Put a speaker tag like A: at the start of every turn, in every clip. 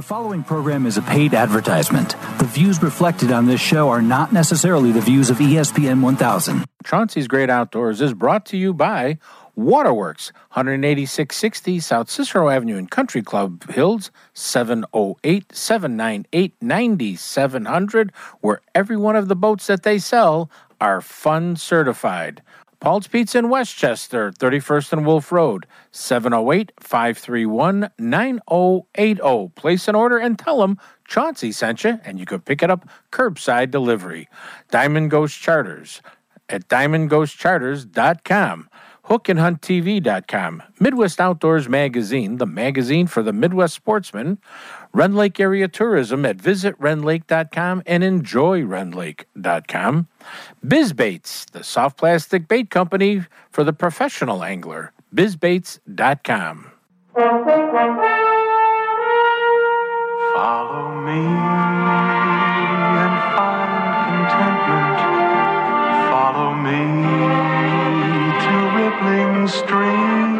A: The following program is a paid advertisement. The views reflected on this show are not necessarily the views of ESPN 1000.
B: Chauncey's Great Outdoors is brought to you by Waterworks, 18660 South Cicero Avenue in Country Club Hills, 708 798 9700, where every one of the boats that they sell are fun certified. Paul's Pizza in Westchester, 31st and Wolf Road, 708 531 9080. Place an order and tell them Chauncey sent you, and you could pick it up curbside delivery. Diamond Ghost Charters at diamondghostcharters.com. HookandHuntTV.com, Midwest Outdoors Magazine, the magazine for the Midwest sportsman, Rend Lake Area Tourism at visitrendlake.com and enjoyrendlake.com, BizBaits, the soft plastic bait company for the professional angler, bizbaits.com.
C: Follow me and find contentment. Follow me to rippling streams.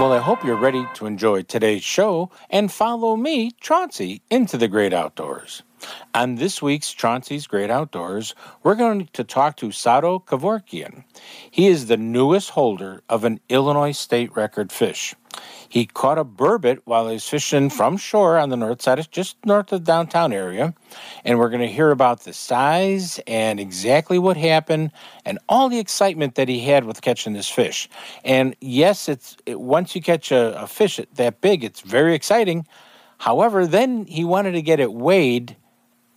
B: Well, I hope you're ready to enjoy today's show and follow me, Chauncey, into the great outdoors. On this week's Chauncey's Great Outdoors, we're going to talk to Saro Kevorkian. He is the newest holder of an Illinois state record fish. He caught a burbot while he was fishing from shore on the north side, just north of downtown area. And we're going to hear about the size and exactly what happened and all the excitement that he had with catching this fish. And yes, it's it, once you catch a, a fish that big, it's very exciting. However, then he wanted to get it weighed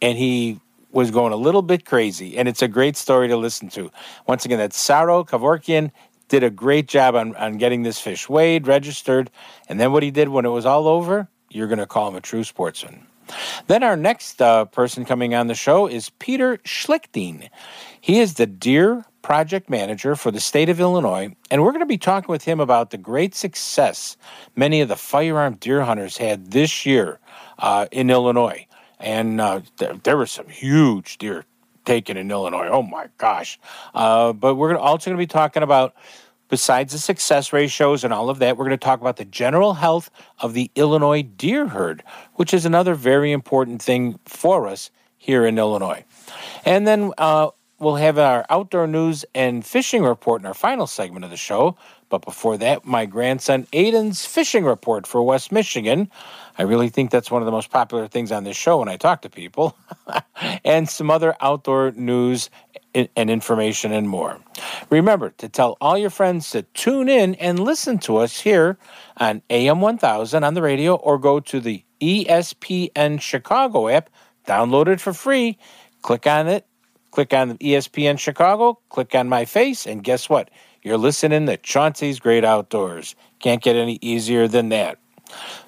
B: and he was going a little bit crazy. And it's a great story to listen to. Once again, that's Saro Kevorkian did a great job on, on getting this fish weighed, registered, and then what he did when it was all over, you're going to call him a true sportsman. Then our next uh, person coming on the show is Peter Schlichting. He is the deer project manager for the state of Illinois, and we're going to be talking with him about the great success many of the firearm deer hunters had this year uh, in Illinois. And uh, th- there were some huge deer taken in Illinois. Oh my gosh! Uh, but we're also going to be talking about, besides the success ratios and all of that, we're going to talk about the general health of the Illinois deer herd, which is another very important thing for us here in Illinois. And then uh, we'll have our outdoor news and fishing report in our final segment of the show. But before that, my grandson Aiden's fishing report for West Michigan. I really think that's one of the most popular things on this show when I talk to people, and some other outdoor news and information and more. Remember to tell all your friends to tune in and listen to us here on AM 1000 on the radio or go to the ESPN Chicago app, download it for free, click on it, click on ESPN Chicago, click on my face, and guess what? You're listening to Chauncey's Great Outdoors. Can't get any easier than that.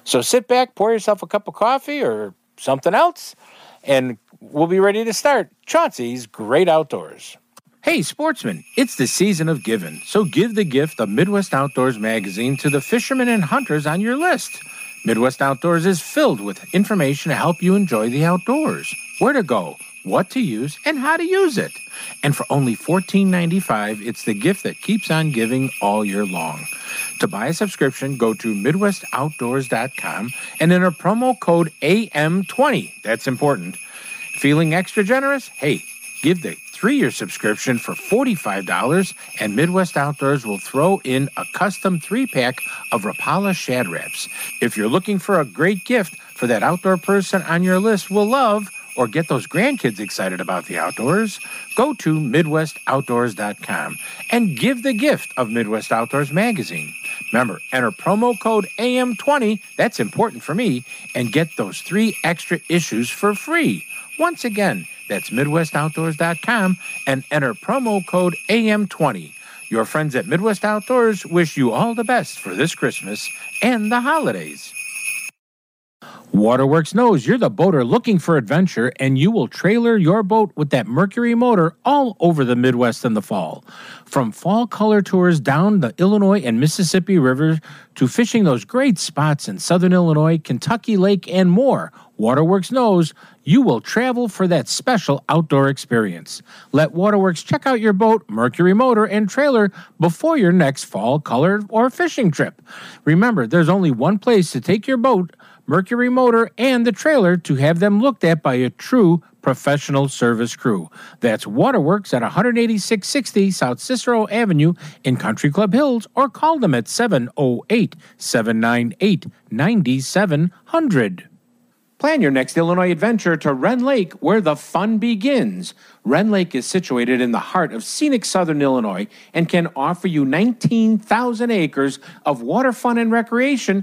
B: So sit back, pour yourself a cup of coffee or something else, and we'll be ready to start Chauncey's Great Outdoors. Hey, sportsmen, it's the season of giving, so give the gift of Midwest Outdoors magazine to the fishermen and hunters on your list. Midwest Outdoors is filled with information to help you enjoy the outdoors, where to go, what to use, and how to use it. And for only $14.95, it's the gift that keeps on giving all year long. To buy a subscription, go to MidwestOutdoors.com and enter promo code AM20. That's important. Feeling extra generous? Hey, give the three year subscription for $45, and Midwest Outdoors will throw in a custom three pack of Rapala Shad Raps. If you're looking for a great gift for that outdoor person on your list will love, or get those grandkids excited about the outdoors, go to MidwestOutdoors.com and give the gift of Midwest Outdoors magazine. Remember, enter promo code AM20, that's important for me, and get those three extra issues for free. Once again, that's MidwestOutdoors.com and enter promo code AM20. Your friends at Midwest Outdoors wish you all the best for this Christmas and the holidays. Waterworks knows you're the boater looking for adventure, and you will trailer your boat with that Mercury motor all over the Midwest in the fall. From fall color tours down the Illinois and Mississippi rivers to fishing those great spots in southern Illinois, Kentucky Lake, and more, Waterworks knows you will travel for that special outdoor experience. Let Waterworks check out your boat, Mercury motor, and trailer before your next fall color or fishing trip. Remember, there's only one place to take your boat, Mercury motor, and the trailer to have them looked at by a true professional service crew. That's Waterworks at 18660 South Cicero Avenue in Country Club Hills or call them at 708 798 9700. Plan your next Illinois adventure to Rend Lake, where the fun begins. Rend Lake is situated in the heart of scenic southern Illinois and can offer you 19,000 acres of water fun and recreation,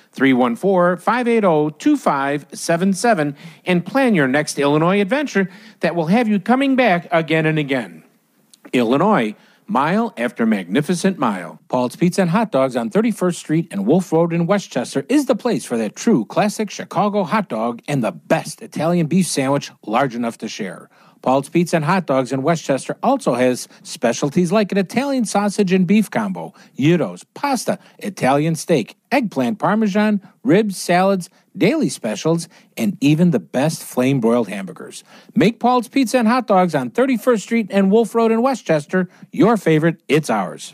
B: 314 580 2577 and plan your next Illinois adventure that will have you coming back again and again. Illinois, mile after magnificent mile. Paul's Pizza and Hot Dogs on 31st Street and Wolf Road in Westchester is the place for that true classic Chicago hot dog and the best Italian beef sandwich large enough to share. Paul's Pizza and Hot Dogs in Westchester also has specialties like an Italian sausage and beef combo, gyros, pasta, Italian steak, eggplant parmesan, ribs, salads, daily specials, and even the best flame broiled hamburgers. Make Paul's Pizza and Hot Dogs on 31st Street and Wolf Road in Westchester your favorite. It's ours.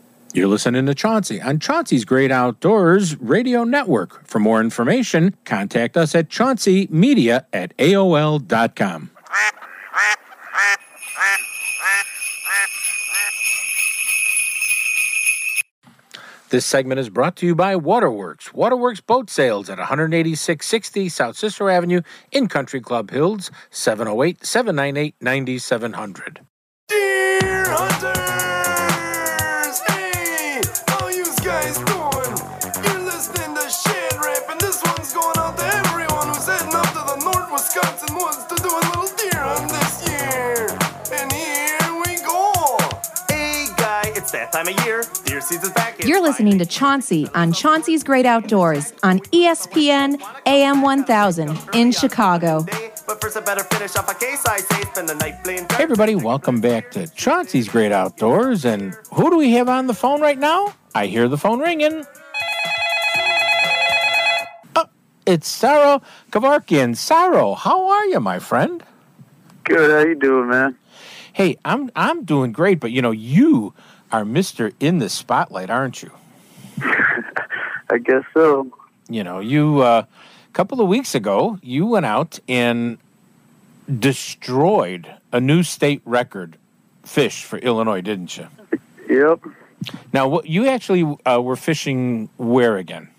B: You're listening to Chauncey on Chauncey's Great Outdoors Radio Network. For more information, contact us at chaunceymedia at AOL.com. This segment is brought to you by Waterworks. Waterworks Boat Sales at 18660 South Cicero Avenue in Country Club Hills, 708 798 9700.
D: Deer hunters!
E: It's that time of year. Deer season's back. It's
F: You're listening to Chauncey on Chauncey's Great Outdoors on ESPN AM 1000 in Chicago.
E: But first, I better finish off a case I say. Spend the night playing.
B: Hey everybody, welcome back to Chauncey's Great Outdoors. And who do we have on the phone right now? I hear the phone ringing. Oh, it's Saro Kevorkian. Saro, how are you, my friend?
G: Good. How you doing, man?
B: Hey, I'm I'm doing great, but you know, you are Mr. in the spotlight, aren't you?
G: I guess so.
B: You know, you uh, a couple of weeks ago, you went out and destroyed a new state record fish for Illinois, didn't you?
G: Yep.
B: Now, what you actually uh, were fishing where again?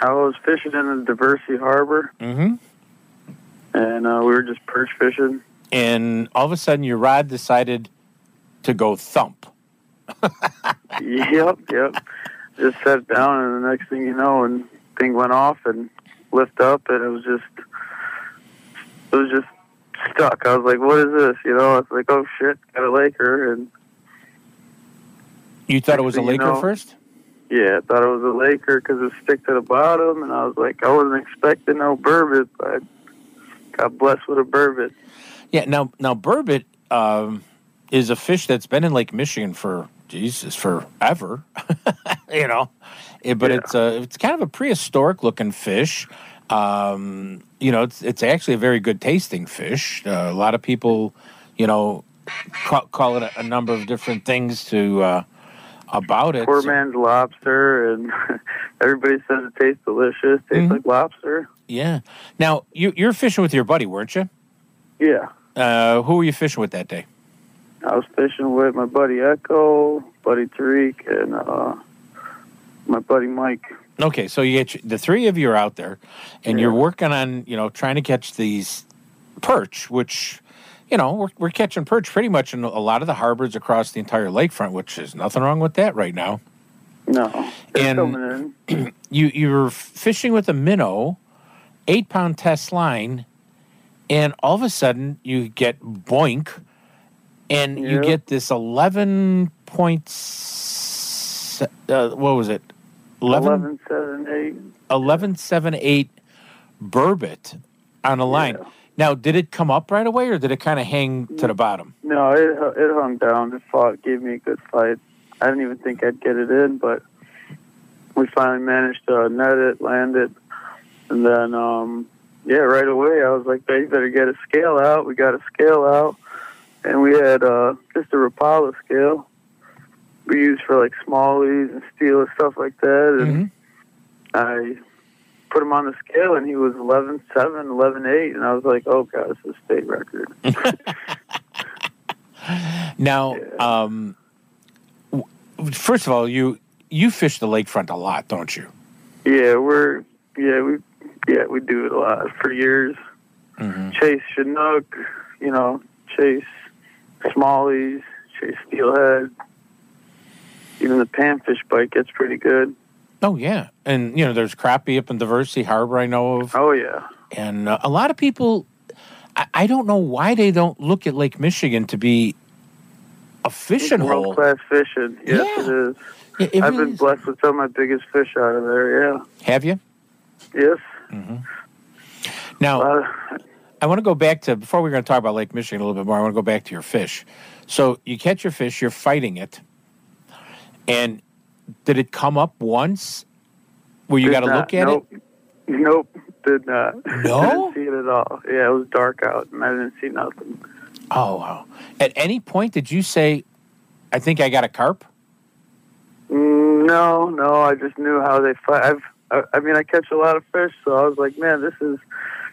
G: I was fishing in the Diversey Harbor,
B: Mm-hmm.
G: and uh, we were just perch fishing.
B: And all of a sudden, your rod decided to go thump.
G: yep, yep. Just sat down, and the next thing you know, and thing went off and lift up, and it was just, it was just stuck. I was like, "What is this?" You know, I was like, "Oh shit, got a laker," and
B: You thought it was a
G: thing you
B: laker
G: know-
B: first?
G: yeah, I thought it was a laker because it stick to the bottom, and I was like, I wasn't expecting no burbot, but I got blessed with a burbot.
B: Yeah. Now, now burbot um, is a fish that's been in Lake Michigan for Jesus forever. you know, Eh, but
G: Yeah.
B: it's a it's kind of a prehistoric looking fish. Um, you know, it's it's actually a very good tasting fish. Uh, a lot of people, you know, call, call it a, a number of different things to uh, about it.
G: Poor
B: So-
G: man's lobster, and everybody says it tastes delicious. Tastes
B: Mhm.
G: like lobster.
B: Yeah. Now you you're fishing with your buddy, weren't you?
G: Yeah.
B: Uh, who were you fishing with that day?
G: I was fishing with my buddy Echo, buddy Tariq, and uh, my buddy Mike.
B: Okay, so you get the three of you are out there, and you're working on you know trying to catch these perch, which you know we're, we're catching perch pretty much in a lot of the harbors across the entire lakefront, which is nothing wrong with that right now.
G: No,
B: And-. You you were fishing with a minnow, eight pound test line, and all of a sudden you get boink, and you get this eleven points. Uh, what was it?
G: 11, 7, 8.
B: 11 7 8 burbot on a line. Now, did it come up right away or did it kind of hang to the bottom?
G: No, it it hung down. It fought, gave me a good fight. I didn't even think I'd get it in, but we finally managed to net it, land it, and then um, yeah, right away I was like, "Hey, you better get a scale out." We got a scale out, and we had uh, just a Rapala scale we used for like smallies and steel and stuff like that, and I put him on the scale, and he was 11.7, 11.8, and I was like, "Oh god, it's a state record."
B: Now, um, w- first of all, you you fish the lakefront a lot, don't you?
G: Yeah, we're yeah we yeah we do it a lot for years.
B: Mm-hmm.
G: Chase Chinook, you know, chase smallies, chase steelhead. Even the panfish bite gets pretty good.
B: Oh, yeah. And, you know, there's crappie up in Diversey Harbor, I know of.
G: Oh yeah,
B: And uh, a lot of people, I, I don't know why they don't look at Lake Michigan to be a fishing hole.
G: world class fishing. Yes, it is.
B: It- it
G: I've
B: really
G: been
B: is.
G: blessed with some of my biggest fish out of there. Yeah.
B: Have you?
G: Yes.
B: Now,
G: Uh,
B: I want to go back to before we're going to talk about Lake Michigan a little bit more. I want to go back to your fish. So you catch your fish, you're fighting it, and did it come up once where you got to look at
G: nope.
B: it?
G: Nope. Did not.
B: No?
G: didn't see it at all. Yeah, it was dark out, and I didn't see nothing.
B: Oh wow! At any point did you say, "I think I got a carp"?
G: Mm, No, no. I just knew how they fight. I've, I, I mean, I catch a lot of fish, so I was like, man, this is.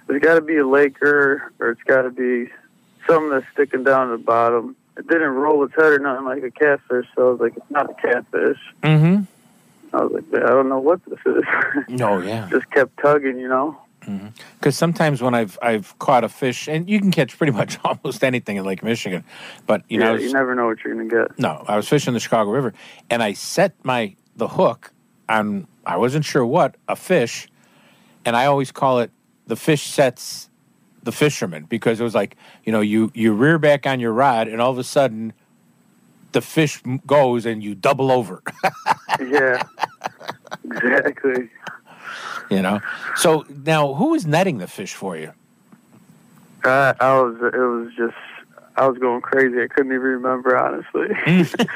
G: There's got to be a laker, or it's got to be something that's sticking down to the bottom. It didn't roll its head or nothing like a catfish, so I was like, it's not a catfish.
B: Mm-hmm.
G: I was like, I don't know what this is.
B: No, yeah.
G: just kept tugging, you know.
B: Because sometimes when I've I've caught a fish, and you can catch pretty much almost anything in Lake Michigan, but you
G: yeah,
B: know,
G: you never know what you're gonna get.
B: No, I was fishing the Chicago River, and I set my the hook on I wasn't sure what a fish, and I always call it the fish sets the fisherman because it was like you know you you rear back on your rod, and all of a sudden the fish goes and you double over,
G: yeah, exactly.
B: you know. So now, who was netting the fish for you?
G: I, I was. It was just. I was going crazy. I couldn't even remember honestly. Mm.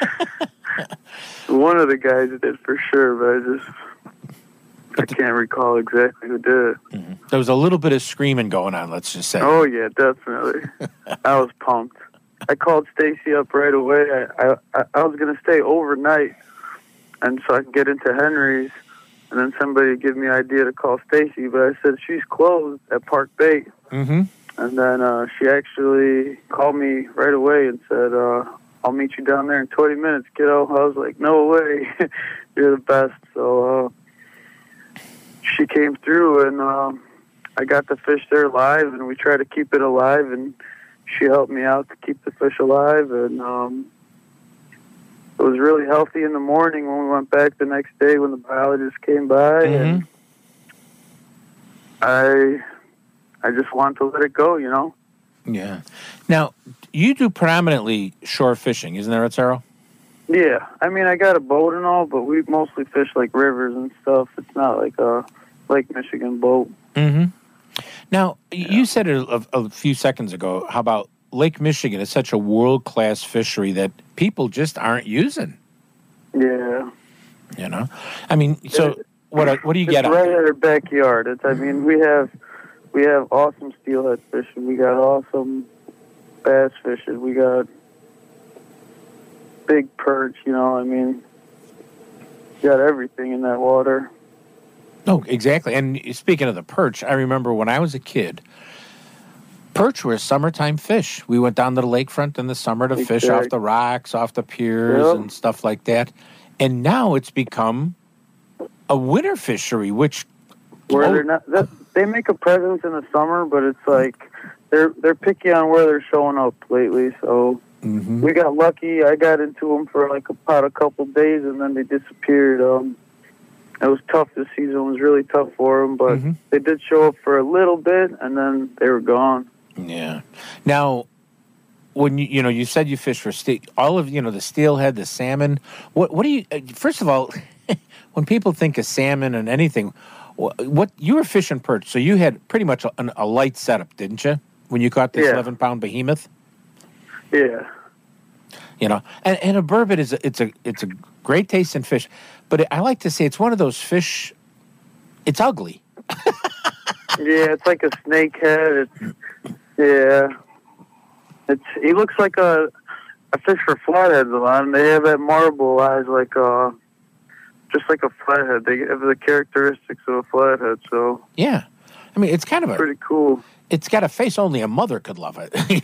G: One of the guys did for sure, but I just. I can't recall exactly who did. it.
B: There was a little bit of screaming going on. Let's just say.
G: Oh yeah, definitely. I was pumped. I called Stacy up right away. I, I I was gonna stay overnight, and so I could get into Henry's, and then somebody gave me an idea to call Stacy, but I said she's closed at Park Bait,
B: Mm-hmm.
G: and then uh, she actually called me right away and said, uh, "I'll meet you down there in 20 minutes, kiddo." I was like, "No way, you're the best." So uh, she came through, and um, I got the fish there live, and we tried to keep it alive, and she helped me out to keep the fish alive, and um, it was really healthy in the morning when we went back the next day when the biologist came by, and I, I just wanted to let it go, you know.
B: Yeah. Now you do predominantly shore fishing, isn't there, Etzaro?
G: Yeah, I mean, I got a boat and all, but we mostly fish like rivers and stuff. It's not like a Lake Michigan boat.
B: Mm-hmm. Now, you said it a, a few seconds ago. How about Lake Michigan is such a world class fishery that people just aren't using.
G: Yeah.
B: You know, I mean, so what what do you get?
G: right at our backyard. It's, I mean, we have we have awesome steelhead fishing. We got awesome bass fishing. We got big perch. You know, I mean, got everything in that water.
B: No, exactly. And speaking of the perch, I remember when I was a kid, perch were a summertime fish. We went down to the lakefront in the summer to fish off the rocks, off the piers,
G: Yep.
B: and stuff like that. And now it's become a winter fishery, which
G: Where
B: Oh.
G: they're not, that, they make a presence in the summer, but it's like they're they're picky on where they're showing up lately. So
B: Mhm.
G: we got lucky. I got into them for like about a couple days, and then they disappeared. Um, it was tough this season. It was really tough for them, but
B: Mhm.
G: they did show up for a little bit, and then they were gone.
B: Yeah. Now, when you you know you said you fish for ste- all of you know the steelhead, the salmon. What what do you? uh, First of all, when people think of salmon and anything, wh- what you were fishing perch, so you had pretty much a, a light setup, didn't you? When you caught this
G: Yeah.
B: eleven pound behemoth,
G: Yeah,
B: you know, and, and a burbot is a, it's a it's a great tasting fish, but I like to say it's one of those fish. It's ugly.
G: yeah. It's like a snake head. It's yeah. It's he looks like a. I fish for flatheads a lot, and they have that marble eyes, like uh, just like a flathead. They have the characteristics of a flathead, so
B: Yeah, I mean it's kind of a
G: pretty cool.
B: it's got a face only a mother could love it.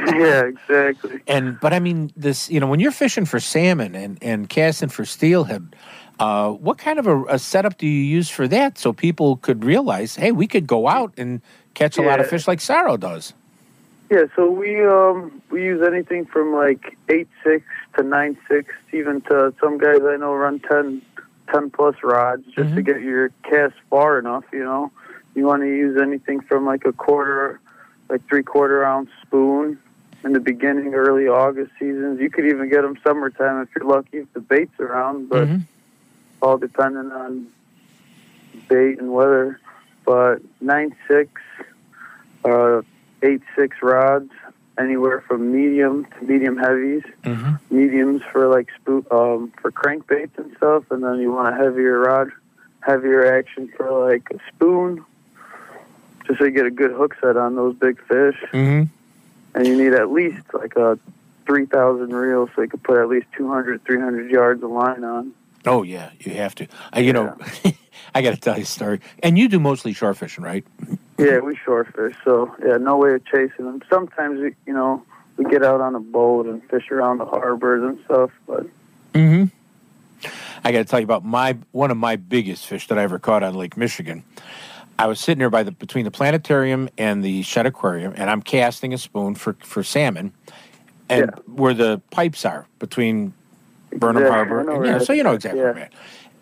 G: yeah, exactly.
B: And but I mean this, you know, when you're fishing for salmon and and casting for steelhead, uh, what kind of a, a setup do you use for that so people could realize, hey, we could go out and catch a lot of fish like Saro does.
G: Yeah, so we um we use anything from like eight six to nine six, even to some guys I know run 10, 10 plus rods just to get your cast far enough. You know, you want to use anything from like a quarter, like three quarter ounce spoon in the beginning, early August seasons. You could even get them summertime if you're lucky if the bait's around, but
B: Mhm.
G: all depending on bait and weather. But nine six, uh, eight six rods, anywhere from medium to medium heavies.
B: Mhm.
G: Mediums for like spook um, for crankbaits and stuff, and then you want a heavier rod, heavier action for like a spoon, just so you get a good hook set on those big fish.
B: Mm-hmm.
G: And you need at least like a three thousand reel, so you can put at least 200, 300 yards of line on.
B: Oh yeah, you have to. Uh, you know, I got to tell you a story. And you do mostly shore fishing, right?
G: Yeah, we shore fish, so yeah, no way of chasing them. Sometimes we, you know, we get out on a boat and fish around the harbors and stuff, but
B: Mm-hmm. I got to tell you about my one of my biggest fish that I ever caught on Lake Michigan. I was sitting there by the between the planetarium and the Shedd Aquarium, and I'm casting a spoon for for salmon, and where the pipes are between Burnham
G: Exactly.
B: Harbor. and, yeah, so you know exactly
G: Yeah.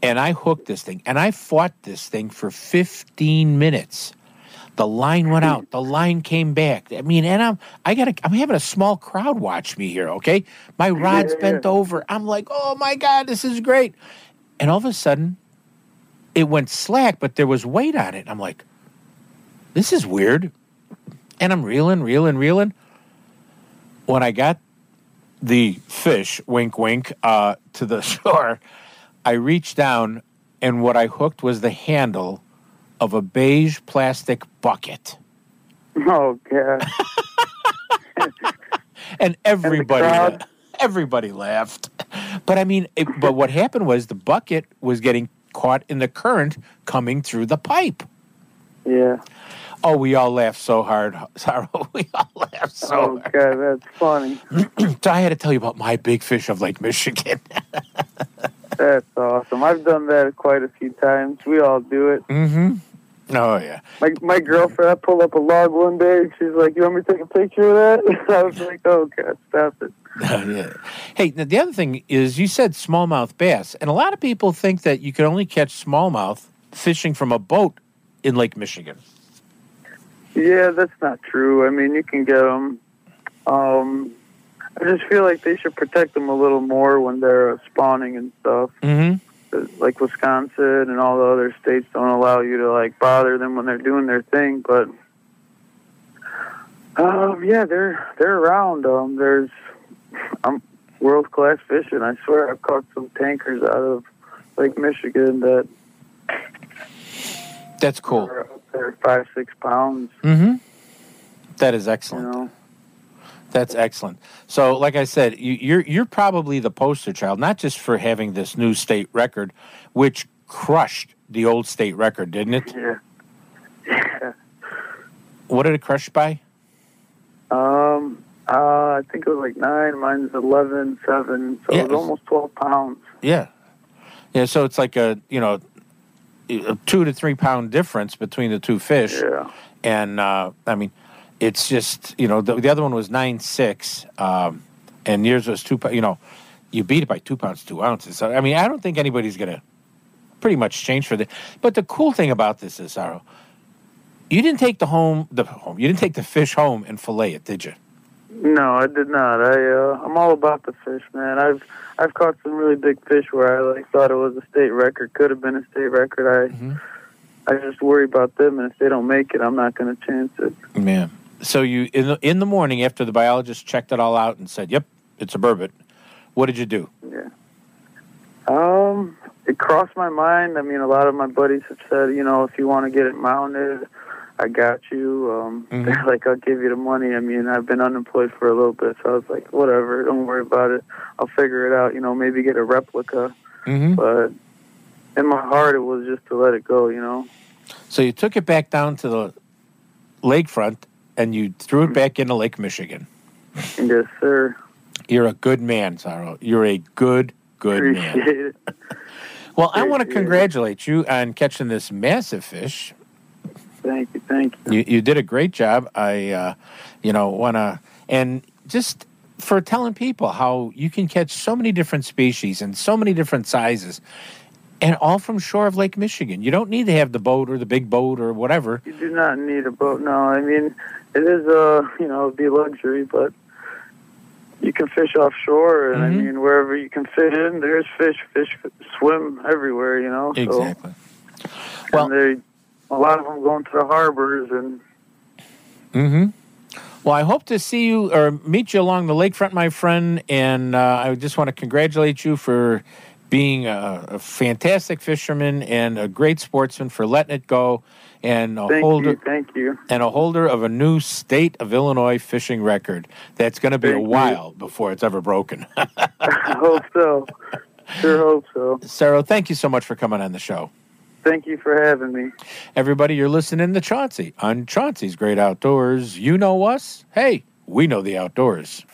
B: And I hooked this thing, and I fought this thing for 15 minutes. The line went out. The line came back. I mean, and I'm I got I'm having a small crowd watch me here. Okay, my rod's
G: Yeah,
B: bent
G: yeah.
B: over. I'm like, oh my god, this is great. And all of a sudden, it went slack, but there was weight on it. I'm like, this is weird. And I'm reeling, reeling, reeling. When I got the fish, wink, wink, uh, to the shore, I reached down, and what I hooked was the handle of a beige plastic bucket.
G: oh god,
B: And everybody,
G: crowd?
B: everybody laughed. But I mean, it, but what happened was the bucket was getting caught in the current coming through the pipe.
G: yeah.
B: Oh, we all laughed so hard. Sorry, we all laughed so
G: Oh
B: hard.
G: that's funny.
B: So I had to tell you about my big fish of Lake Michigan.
G: That's awesome. I've done that quite a few times. We all do it.
B: mm-hmm. Oh yeah.
G: My my girlfriend, I pulled up a log one day, and she's like, "You want me to take a picture of that?" I was like, "Oh god, stop it."
B: yeah. Hey, now the other thing is you said smallmouth bass, and a lot of people think that you can only catch smallmouth fishing from a boat in Lake Michigan.
G: Yeah, that's not true. I mean, you can get them. Um, I just feel like they should protect them a little more when they're uh, spawning and stuff.
B: Mm-hmm.
G: Like Wisconsin and all the other states don't allow you to like bother them when they're doing their thing. But um, yeah, they're they're around. Um, there's um, world class fishing. I swear, I've caught some tankers out of Lake Michigan that
B: That's cool.
G: They're up there five, six pounds.
B: Mm-hmm. That is
G: You
B: excellent.
G: know.
B: That's excellent. So, like I said, you, you're you're probably the poster child, not just for having this new state record, which crushed the old state record, didn't it?
G: Yeah. Yeah.
B: What did it crush by?
G: Um. Uh, I think it was like nine. Mine's eleven, seven. So
B: Yeah,
G: it was almost twelve pounds.
B: Yeah, yeah. So it's like a you know, a two to three pound difference between the two fish.
G: Yeah.
B: and uh, I mean, it's just you know the, the other one was nine six, um, and yours was two. You know, you beat it by two pounds two ounces. So I mean, I don't think anybody's gonna pretty much change for that. But the cool thing about this is, Saro, you didn't take the home the home. You didn't take the fish home and fillet it, did you?
G: No, I did not. I uh, I'm all about the fish, man. I've I've caught some really big fish where I like thought it was a state record. Could have been a state record. I
B: Mm-hmm.
G: I just worry about them, and if they don't make it, I'm not going to chance it.
B: Man. So you in the in the morning after the biologist checked it all out and said, "Yep, it's a burbot." What did you do?
G: Yeah. Um, it crossed my mind. I mean, a lot of my buddies have said, you know, if you want to get it mounted, I got you. Um,
B: Mhm.
G: they're like, I'll give you the money. I mean, I've been unemployed for a little bit, so I was like, whatever, don't worry about it. I'll figure it out. You know, maybe get a replica.
B: Mm-hmm.
G: But in my heart, it was just to let it go. You know.
B: So you took it back down to the lakefront and you threw it back into Lake Michigan.
G: Yes, sir.
B: You're a good man, Saro. You're a good, good man.
G: Appreciate it.
B: Well, I want to
G: Appreciate it.
B: congratulate you on catching this massive fish.
G: Thank you. Thank you.
B: You, you did a great job. I, uh, you know, want to, and just for telling people how you can catch so many different species and so many different sizes, and all from shore of Lake Michigan. You don't need to have the boat or the big boat or whatever.
G: You do not need a boat. No, I mean, it is a you know it'd be luxury, but you can fish offshore, and
B: Mhm.
G: I mean wherever you can fit in, there's fish. Fish swim everywhere, you know.
B: Exactly.
G: So,
B: Well-
G: they, a lot of them going to the harbors, and
B: Mm-hmm. Well, I hope to see you or meet you along the lakefront, my friend. And uh, I just want to congratulate you for being a, a fantastic fisherman and a great sportsman for letting it go, and a
G: thank
B: holder
G: you, thank you.
B: and a holder of a new state of Illinois fishing record. That's going to be a
G: Thank you.
B: while before it's ever broken.
G: I hope so. Sure hope so.
B: Saro, thank you so much for coming on the show.
G: Thank you for having me.
B: Everybody, you're listening to Chauncey on Chauncey's Great Outdoors. You know us. Hey, we know the outdoors.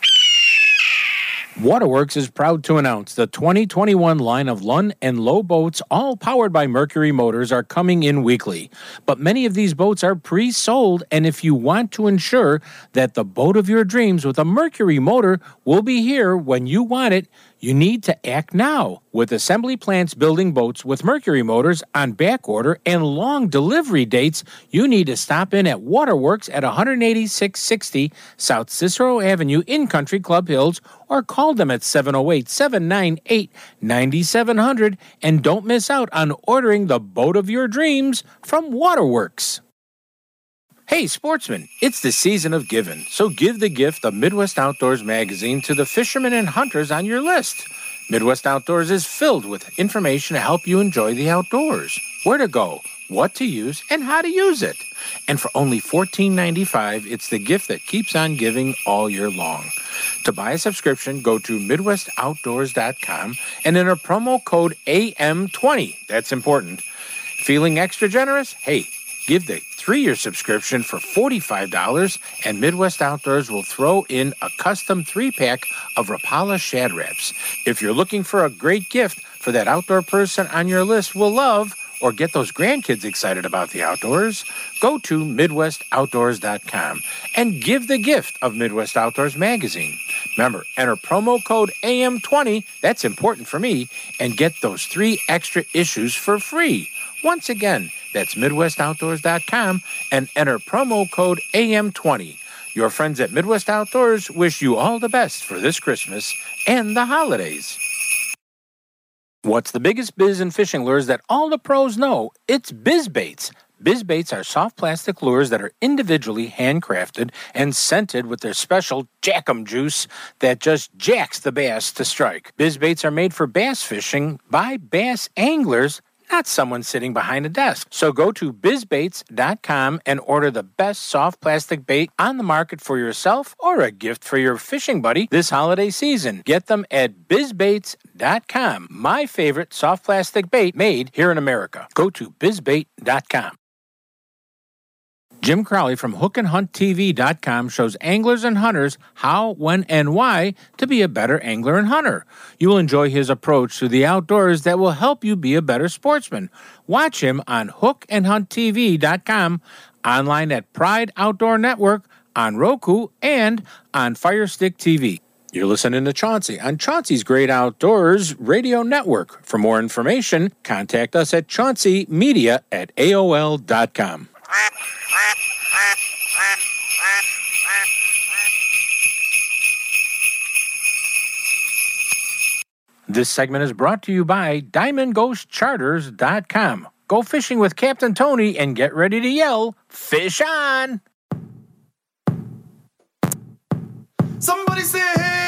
B: Waterworks is proud to announce the 2021 line of Lund and Lowe boats, all powered by Mercury motors, are coming in weekly. But many of these boats are pre sold, and if you want to ensure that the boat of your dreams with a Mercury motor will be here when you want it, you need to act now. With assembly plants building boats with Mercury motors on back order and long delivery dates, you need to stop in at Waterworks at 18660 South Cicero Avenue in Country Club Hills or call them at 708 798 9700 and don't miss out on ordering the boat of your dreams from Waterworks. Hey, sportsmen, it's the season of giving, so give the gift of Midwest Outdoors magazine to the fishermen and hunters on your list. Midwest Outdoors is filled with information to help you enjoy the outdoors, where to go, what to use, and how to use it. And for only $14.95, it's the gift that keeps on giving all year long. To buy a subscription, go to MidwestOutdoors.com and enter promo code AM20. That's important. Feeling extra generous? Hey, give the three year subscription for $45, and Midwest Outdoors will throw in a custom three pack of Rapala Shad Raps. If you're looking for a great gift for that outdoor person on your list will love, or get those grandkids excited about the outdoors, go to MidwestOutdoors.com and give the gift of Midwest Outdoors magazine. Remember, enter promo code AM20, that's important for me, and get those three extra issues for free. Once again, that's MidwestOutdoors.com and enter promo code AM20. Your friends at Midwest Outdoors wish you all the best for this Christmas and the holidays. What's the biggest biz in fishing lures that all the pros know? It's biz baits. Biz baits are soft plastic lures that are individually handcrafted and scented with their special jackum juice that just jacks the bass to strike. Biz baits are made for bass fishing by bass anglers not someone sitting behind a desk. So go to bizbaits.com and order the best soft plastic bait on the market for yourself or a gift for your fishing buddy this holiday season. Get them at bizbaits.com. My favorite soft plastic bait made here in America. Go to bizbait.com. Jim Crowley from hookandhunttv.com shows anglers and hunters how, when, and why to be a better angler and hunter. You will enjoy his approach to the outdoors that will help you be a better sportsman. Watch him on hookandhunttv.com, online at Pride Outdoor Network, on Roku, and on Firestick TV. You're listening to Chauncey on Chauncey's Great Outdoors Radio Network. For more information, contact us at chaunceymedia at AOL.com. This segment is brought to you by DiamondGhostCharters.com. Go fishing with Captain Tony and get ready to yell, Fish on!
D: Somebody say, hey,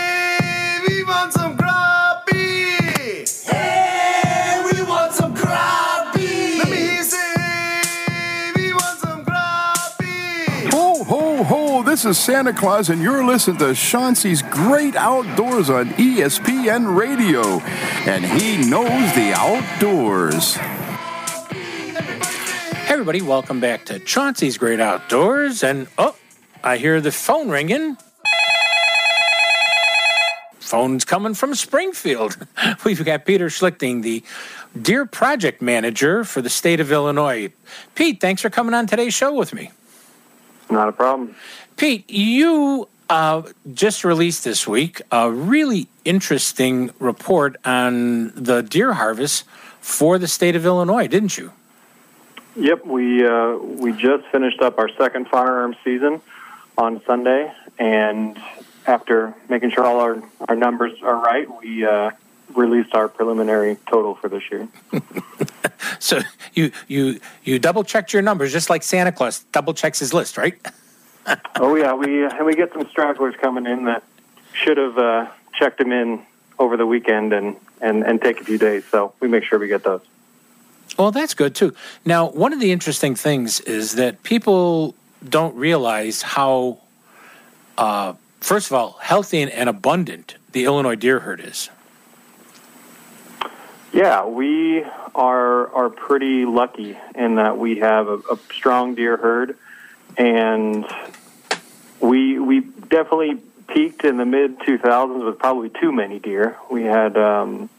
H: this is Santa Claus, and you're listening to Chauncey's Great Outdoors on ESPN Radio. And he knows the outdoors.
B: Hey, everybody, welcome back to Chauncey's Great Outdoors. And oh, I hear the phone ringing. Phone's coming from Springfield. We've got Peter Schlichting, the Deer Project Manager for the state of Illinois. Pete, thanks for coming on today's show with me.
G: Not a problem.
B: Pete, you uh, just released this week a really interesting report on the deer harvest for the state of Illinois, didn't you?
I: Yep, we uh, we just finished up our second firearm season on Sunday, and after making sure all our, our numbers are right, we uh, released our preliminary total for this year.
B: So you you you double checked your numbers just like Santa Claus double checks his list, right?
I: oh yeah, we and we get some stragglers coming in that should have uh, checked them in over the weekend and, and and take a few days. So we make sure we get those.
B: Well, that's good too. Now, one of the interesting things is that people don't realize how, uh, first of all, healthy and, abundant the Illinois deer herd is.
I: Yeah, we are are pretty lucky in that we have a, a strong deer herd, and we we definitely peaked in the mid 2000s with probably too many deer. We had um,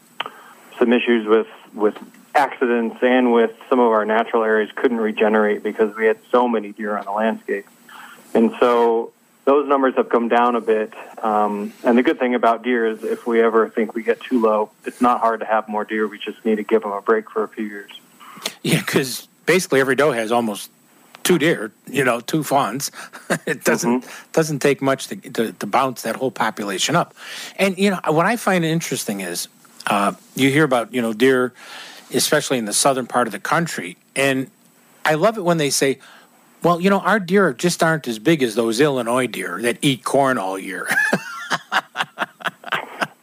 I: some issues with with accidents and with some of our natural areas couldn't regenerate because we had so many deer on the landscape, and so those numbers have come down a bit. Um, and the good thing about deer is if we ever think we get too low, it's not hard to have more deer. We just need to give them a break for a few years.
B: Yeah, because basically every doe has almost two deer, you know, two fawns. it doesn't doesn't take much to, to to bounce that whole population up. And you know what I find interesting is uh, you hear about you know deer, especially in the southern part of the country, and I love it when they say. Well, you know, our deer just aren't as big as those Illinois deer that eat corn all year.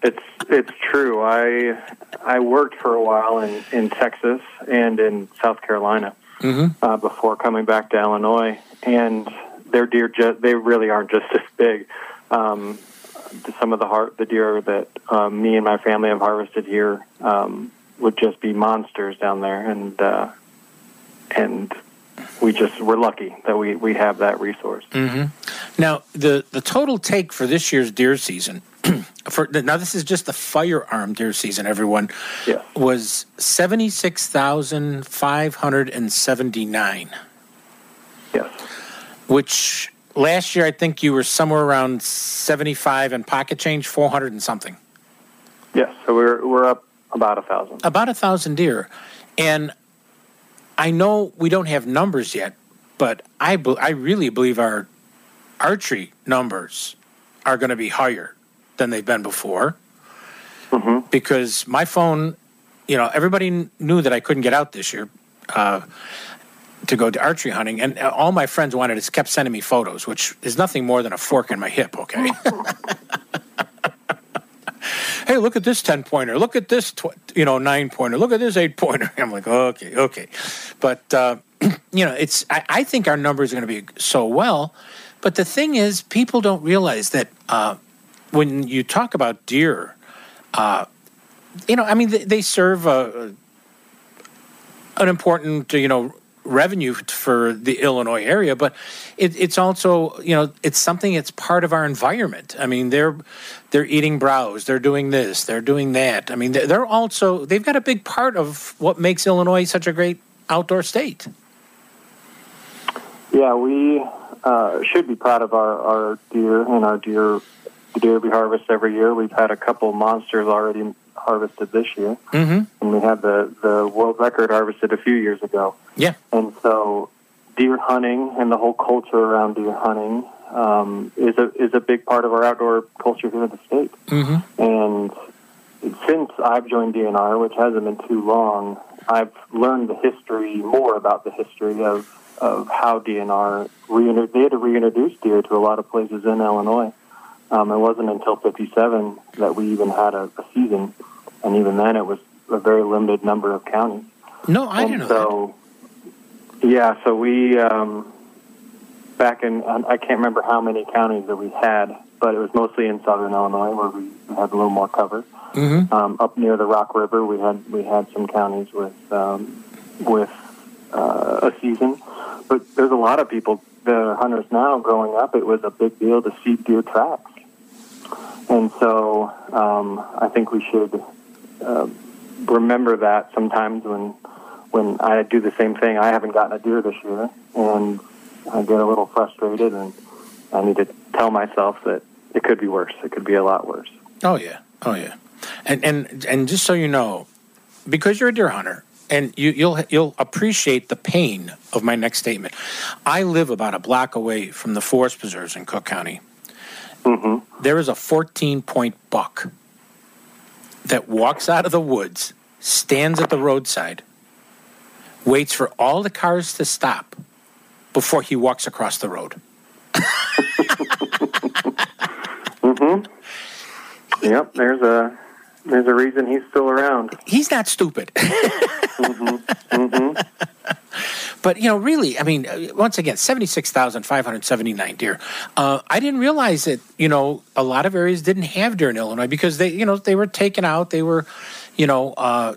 I: It's it's true. I I worked for a while in in Texas and in South Carolina
B: mm-hmm.
I: uh, before coming back to Illinois, and their deer just they really aren't just as big. Um, some of the har- the deer that um, me and my family have harvested here um, would just be monsters down there, and uh, and we just we're lucky that we we have that resource.
B: hmm Now, the the total take for this year's deer season, for now this is just the firearm deer season. Everyone yeah. was seventy six thousand five hundred and seventy nine.
I: Yes.
B: Which last year I think you were somewhere around seventy five and pocket change, four hundred and something.
I: Yes, so we're we're up about a thousand.
B: About a thousand deer, and I know we don't have numbers yet, but I be- I really believe our archery numbers are going to be higher than they've been before. Because my phone, you know, everybody kn- knew that I couldn't get out this year uh, to go to archery hunting, and uh, all my friends wanted is kept sending me photos, which is nothing more than a fork in my hip. Okay. hey, look at this ten pointer, look at this tw- you know nine pointer, look at this eight pointer. I'm like, okay, okay, but uh, you know, it's I, I think our numbers are going to be so well, but the thing is, people don't realize that uh, when you talk about deer, uh, you know, I mean, they, they serve a, an important you know revenue for the Illinois area, but it, it's also you know it's something that's part of our environment. I mean they're they're eating browse, they're doing this, they're doing that. I mean they're, also they've got a big part of what makes Illinois such a great outdoor state.
I: Yeah, we uh, should be proud of our, our deer and our deer the deer we harvest every year. We've had a couple monsters already harvested this year,
B: Mm-hmm.
I: and we had the the world record harvested a few years ago.
B: Yeah.
I: And so, deer hunting and the whole culture around deer hunting um, is a is a big part of our outdoor culture here in the state.
B: Mm-hmm.
I: And since I've joined DNR, which hasn't been too long, I've learned the history more about the history of of how DNR reintro- they had to reintroduce deer to a lot of places in Illinois. Um, it wasn't until '57 that we even had a, a season, and even then it was a very limited number of counties.
B: No, I didn't know
I: so, yeah, so we um, back in I I can't remember how many counties that we had, but it was mostly in southern Illinois where we had a little more cover.
B: Mm-hmm.
I: Um, up near the Rock River, we had we had some counties with um, with uh, a season, but there's a lot of people the hunters now. Growing up, it was a big deal to see deer tracks, and so um, I think we should uh, remember that sometimes when when I do the same thing. I haven't gotten a deer this year, and I get a little frustrated, and I need to tell myself that it could be worse. It could be a lot worse.
B: Oh yeah, oh yeah, and and and just so you know, because you're a deer hunter, and you, you'll you'll appreciate the pain of my next statement. I live about a block away from the forest preserves in Cook County.
I: Mm-hmm.
B: There is a 14 point buck that walks out of the woods, stands at the roadside, waits for all the cars to stop before he walks across the road.
I: Mm-hmm. Yep. There's a there's a reason he's still around.
B: He's not stupid.
I: Mm-hmm.
B: But you know, really, I mean, uh, once again, seventy-six thousand five hundred seventy-nine deer. Uh, I didn't realize that you know a lot of areas didn't have deer in Illinois because they, you know, they were taken out. They were, you know, uh,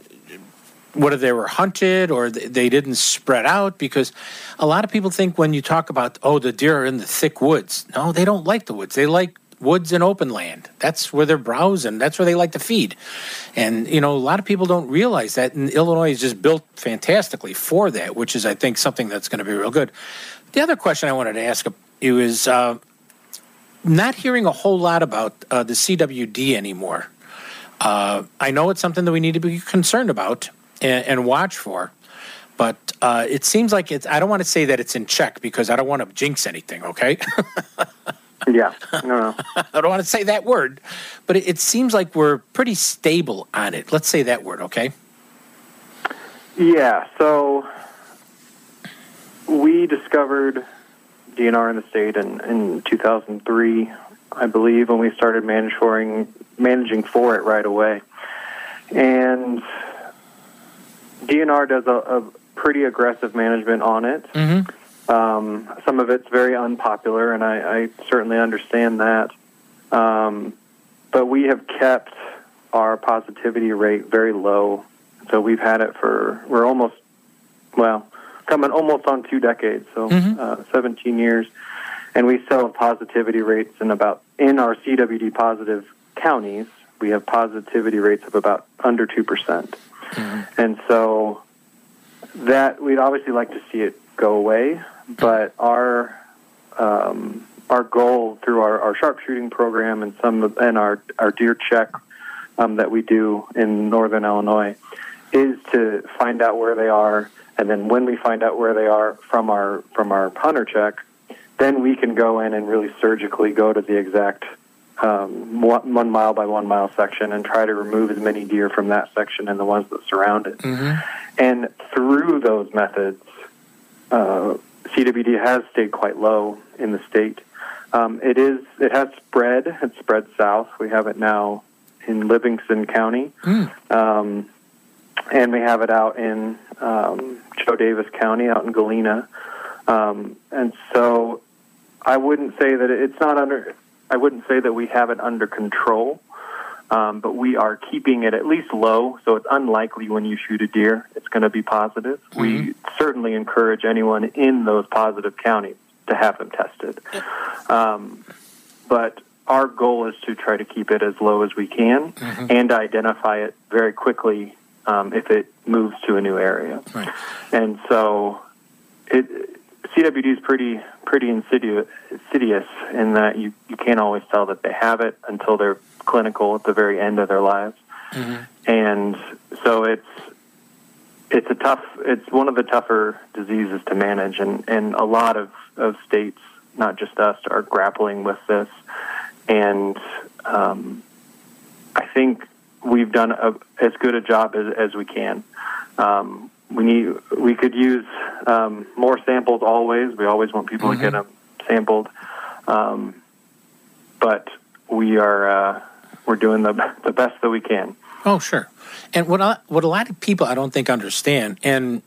B: whether they were hunted or they didn't spread out because a lot of people think when you talk about oh the deer are in the thick woods. No, they don't like the woods. They like woods and open land. That's where they're browsing. That's where they like to feed. And you know, a lot of people don't realize that. And Illinois is just built fantastically for that, which is, I think, something that's going to be real good. The other question I wanted to ask you is uh, not hearing a whole lot about uh, the CWD anymore. Uh, I know it's something that we need to be concerned about and, and watch for. But uh, it seems like it's. I don't want to say that it's in check because I don't want to jinx anything. Okay.
I: Yeah. No. no.
B: I don't want to say that word, but it, it seems like we're pretty stable on it. Let's say that word, okay?
I: Yeah. So we discovered DNR in the state in, in 2003, I believe, when we started managing managing for it right away. And DNR does a, a pretty aggressive management on it.
B: Mm-hmm.
I: Um, some of it's very unpopular, and I, I certainly understand that. Um, but we have kept our positivity rate very low. So we've had it for, we're almost, well, coming almost on two decades, so
B: Mhm.
I: uh, 17 years. And we still have positivity rates in about, in our CWD positive counties, we have positivity rates of about under 2%. And so that we'd obviously like to see it go away, but our um, our goal through our, our sharpshooting program and some of, and our our deer check um, that we do in northern Illinois is to find out where they are, and then when we find out where they are from our from our hunter check, then we can go in and really surgically go to the exact um, one, one mile by one mile section and try to remove as many deer from that section and the ones that surround it.
B: Mm-hmm.
I: And through those methods, uh, CWD has stayed quite low in the state. Um, it is it has spread. It's spread south. We have it now in Livingston County, um, and we have it out in um, Jo Daviess County, out in Galena. Um, and so, I wouldn't say that it's not under. I wouldn't say that we have it under control, um, but we are keeping it at least low. So it's unlikely when you shoot a deer, it's going to be positive. We certainly encourage anyone in those positive counties to have them tested. Um, but our goal is to try to keep it as low as we can and identify it very quickly um, if it moves to a new area. And so, it, CWD is pretty pretty insidious, insidious in that you, you can't always tell that they have it until they're clinical at the very end of their lives. And so it's it's a tough it's one of the tougher diseases to manage and, and a lot of, of states, not just us, are grappling with this. And um, I think we've done a, as good a job as, as we can. Um, we need we could use um, more samples always. We always want people to get them sampled, um, but we are uh, we're doing the the best that we can.
B: Oh, sure. And what I, what a lot of people I don't think understand, and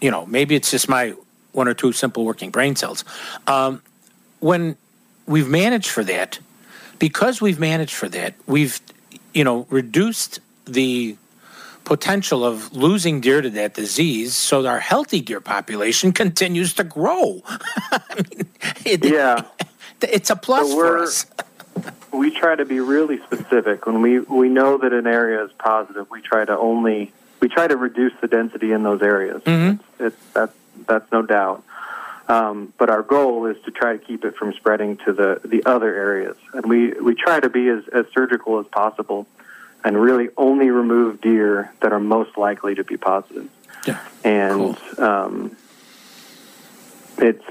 B: you know, maybe it's just my one or two simple working brain cells. Um, when we've managed for that, because we've managed for that, we've you know reduced the potential of losing deer to that disease, so our healthy deer population continues to grow. I mean, it,
I: yeah,
B: it's a plus
I: So
B: for us.
I: we try to be really specific when we we know that an area is positive. We try to only we try to reduce the density in those areas.
B: Mhm.
I: It's that's that's no doubt. Um, but our goal is to try to keep it from spreading to the the other areas, and we we try to be as, as surgical as possible, and really only remove deer that are most likely to be positive.
B: Yeah.
I: And um, it's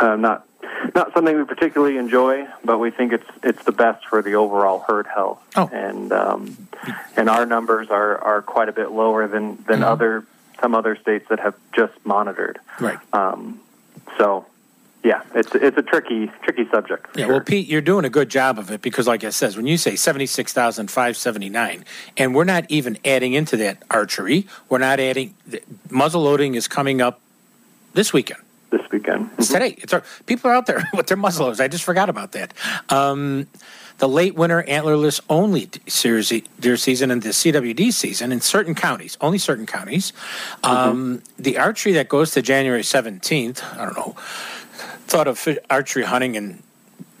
I: uh, not not something we particularly enjoy, but we think it's it's the best for the overall herd health.
B: Oh.
I: And um, and our numbers are, are quite a bit lower than than
B: Mm-hmm.
I: other some other states that have just monitored.
B: Right.
I: Um, so yeah, it's it's a tricky tricky subject.
B: Yeah,
I: sure.
B: well, Pete, you're doing a good job of it because, like I says, when you say seventy-six thousand five seventy-nine, and we're not even adding into that archery, we're not adding muzzle loading is coming up this weekend.
I: This weekend.
B: It's today. It's our, people are out there with their muzzle loaders. I just forgot about that. Um, the late winter antlerless only series deer season and the CWD season in certain counties, only certain counties. Um, The archery that goes to January 17th, I don't know, thought of archery hunting in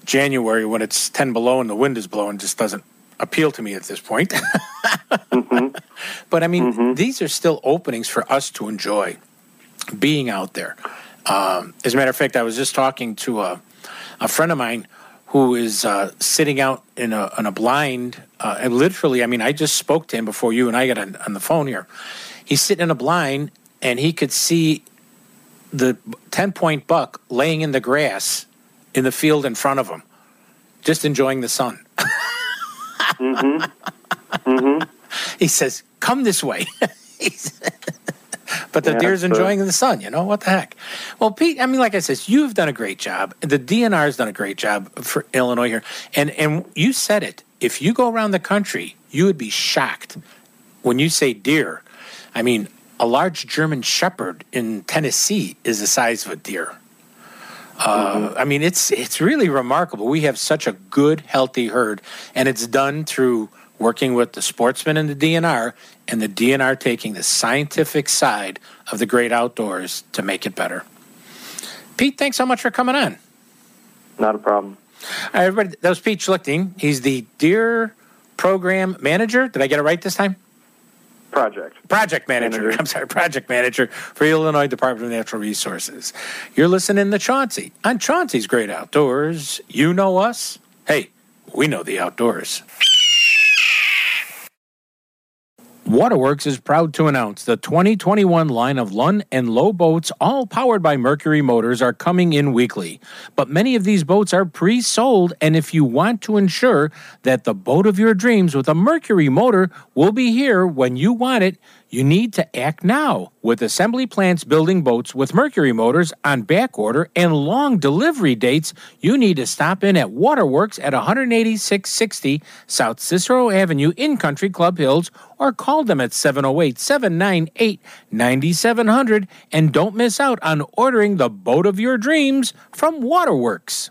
B: January when it's 10 below and the wind is blowing just doesn't appeal to me at this point. But I mean, these are still openings for us to enjoy being out there. Um, as a matter of fact, I was just talking to a, a friend of mine who is uh, sitting out in a, in a blind. Uh, and literally, I mean, I just spoke to him before you and I got on, on the phone here. He's sitting in a blind and he could see the 10 point buck laying in the grass in the field in front of him, just enjoying the sun. mm-hmm. Mm-hmm. He says, Come this way. But the
I: Yeah,
B: deer's enjoying the sun, you know? What the heck? Well, Pete, I mean, like I said, you've done a great job. The DNR's done a great job for Illinois here. And, and you said it. If you go around the country, you would be shocked when you say deer. I mean, a large German shepherd in Tennessee is the size of a deer. Uh, I mean, it's it's really remarkable. We have such a good, healthy herd, and it's done through working with the sportsmen and the DNR, and the DNR taking the scientific side of the great outdoors to make it better. Pete, thanks so much for coming on.
I: Not a problem.
B: All right, everybody, that was Pete Schlichting. He's the Deer Program Manager. Did I get it right this time?
I: Project.
B: Project manager.
I: Manager.
B: I'm sorry, project manager for Illinois Department of Natural Resources. You're listening to Chauncey on Chauncey's Great Outdoors. You know us. Hey, we know the outdoors. Waterworks is proud to announce the 2021 line of Lund and Lowe boats, all powered by Mercury motors, are coming in weekly. But many of these boats are pre sold, and if you want to ensure that the boat of your dreams with a Mercury motor will be here when you want it, You need to act now. With assembly plants building boats with Mercury motors on back order and long delivery dates, you need to stop in at Waterworks at 18660 South Cicero Avenue in Country Club Hills or call them at 708 798 9700 and don't miss out on ordering the boat of your dreams from Waterworks.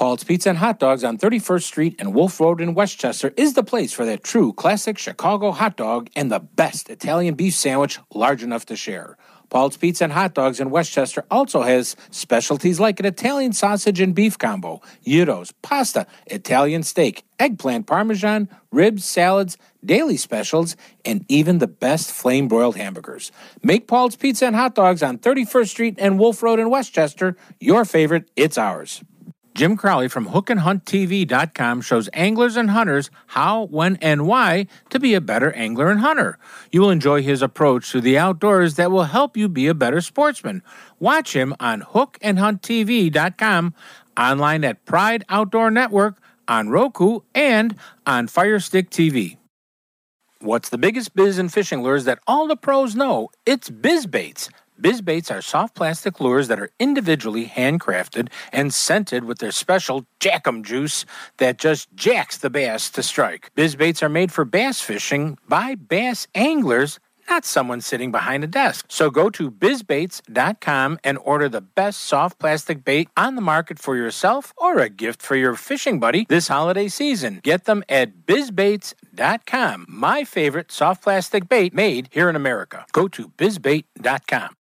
B: Paul's Pizza and Hot Dogs on 31st Street and Wolf Road in Westchester is the place for that true classic Chicago hot dog and the best Italian beef sandwich large enough to share. Paul's Pizza and Hot Dogs in Westchester also has specialties like an Italian sausage and beef combo, gyros, pasta, Italian steak, eggplant parmesan, ribs, salads, daily specials, and even the best flame broiled hamburgers. Make Paul's Pizza and Hot Dogs on 31st Street and Wolf Road in Westchester your favorite, it's ours. Jim Crowley from hookandhunttv.com shows anglers and hunters how, when, and why to be a better angler and hunter. You will enjoy his approach to the outdoors that will help you be a better sportsman. Watch him on hookandhunttv.com, online at Pride Outdoor Network, on Roku, and on Firestick TV. What's the biggest biz in fishing lures that all the pros know? It's biz baits. Biz baits are soft plastic lures that are individually handcrafted and scented with their special jackum juice that just jacks the bass to strike. Biz baits are made for bass fishing by bass anglers not someone sitting behind a desk. So go to bizbaits.com and order the best soft plastic bait on the market for yourself or a gift for your fishing buddy this holiday season. Get them at bizbaits.com. My favorite soft plastic bait made here in America. Go to bizbait.com.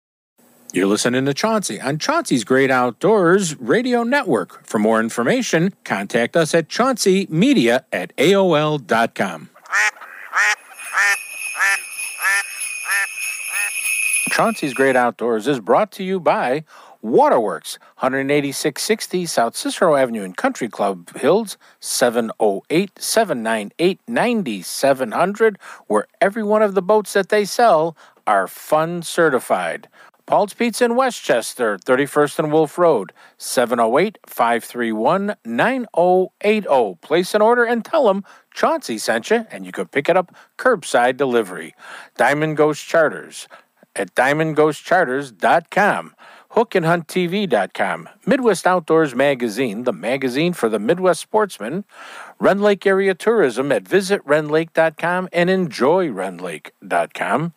B: You're listening to Chauncey on Chauncey's Great Outdoors Radio Network. For more information, contact us at chaunceymedia at AOL.com. Chauncey's Great Outdoors is brought to you by Waterworks, 18660 South Cicero Avenue in Country Club Hills, 708 798 9700, where every one of the boats that they sell are fun certified. Paul's Pizza in Westchester, 31st and Wolf Road, 708 531 9080. Place an order and tell them Chauncey sent you, and you could pick it up curbside delivery. Diamond Ghost Charters at diamondghostcharters.com. HookandHuntTV.com, Midwest Outdoors Magazine, the magazine for the Midwest sportsman, Rend Lake Area Tourism at visitrendlake.com and enjoyrendlake.com,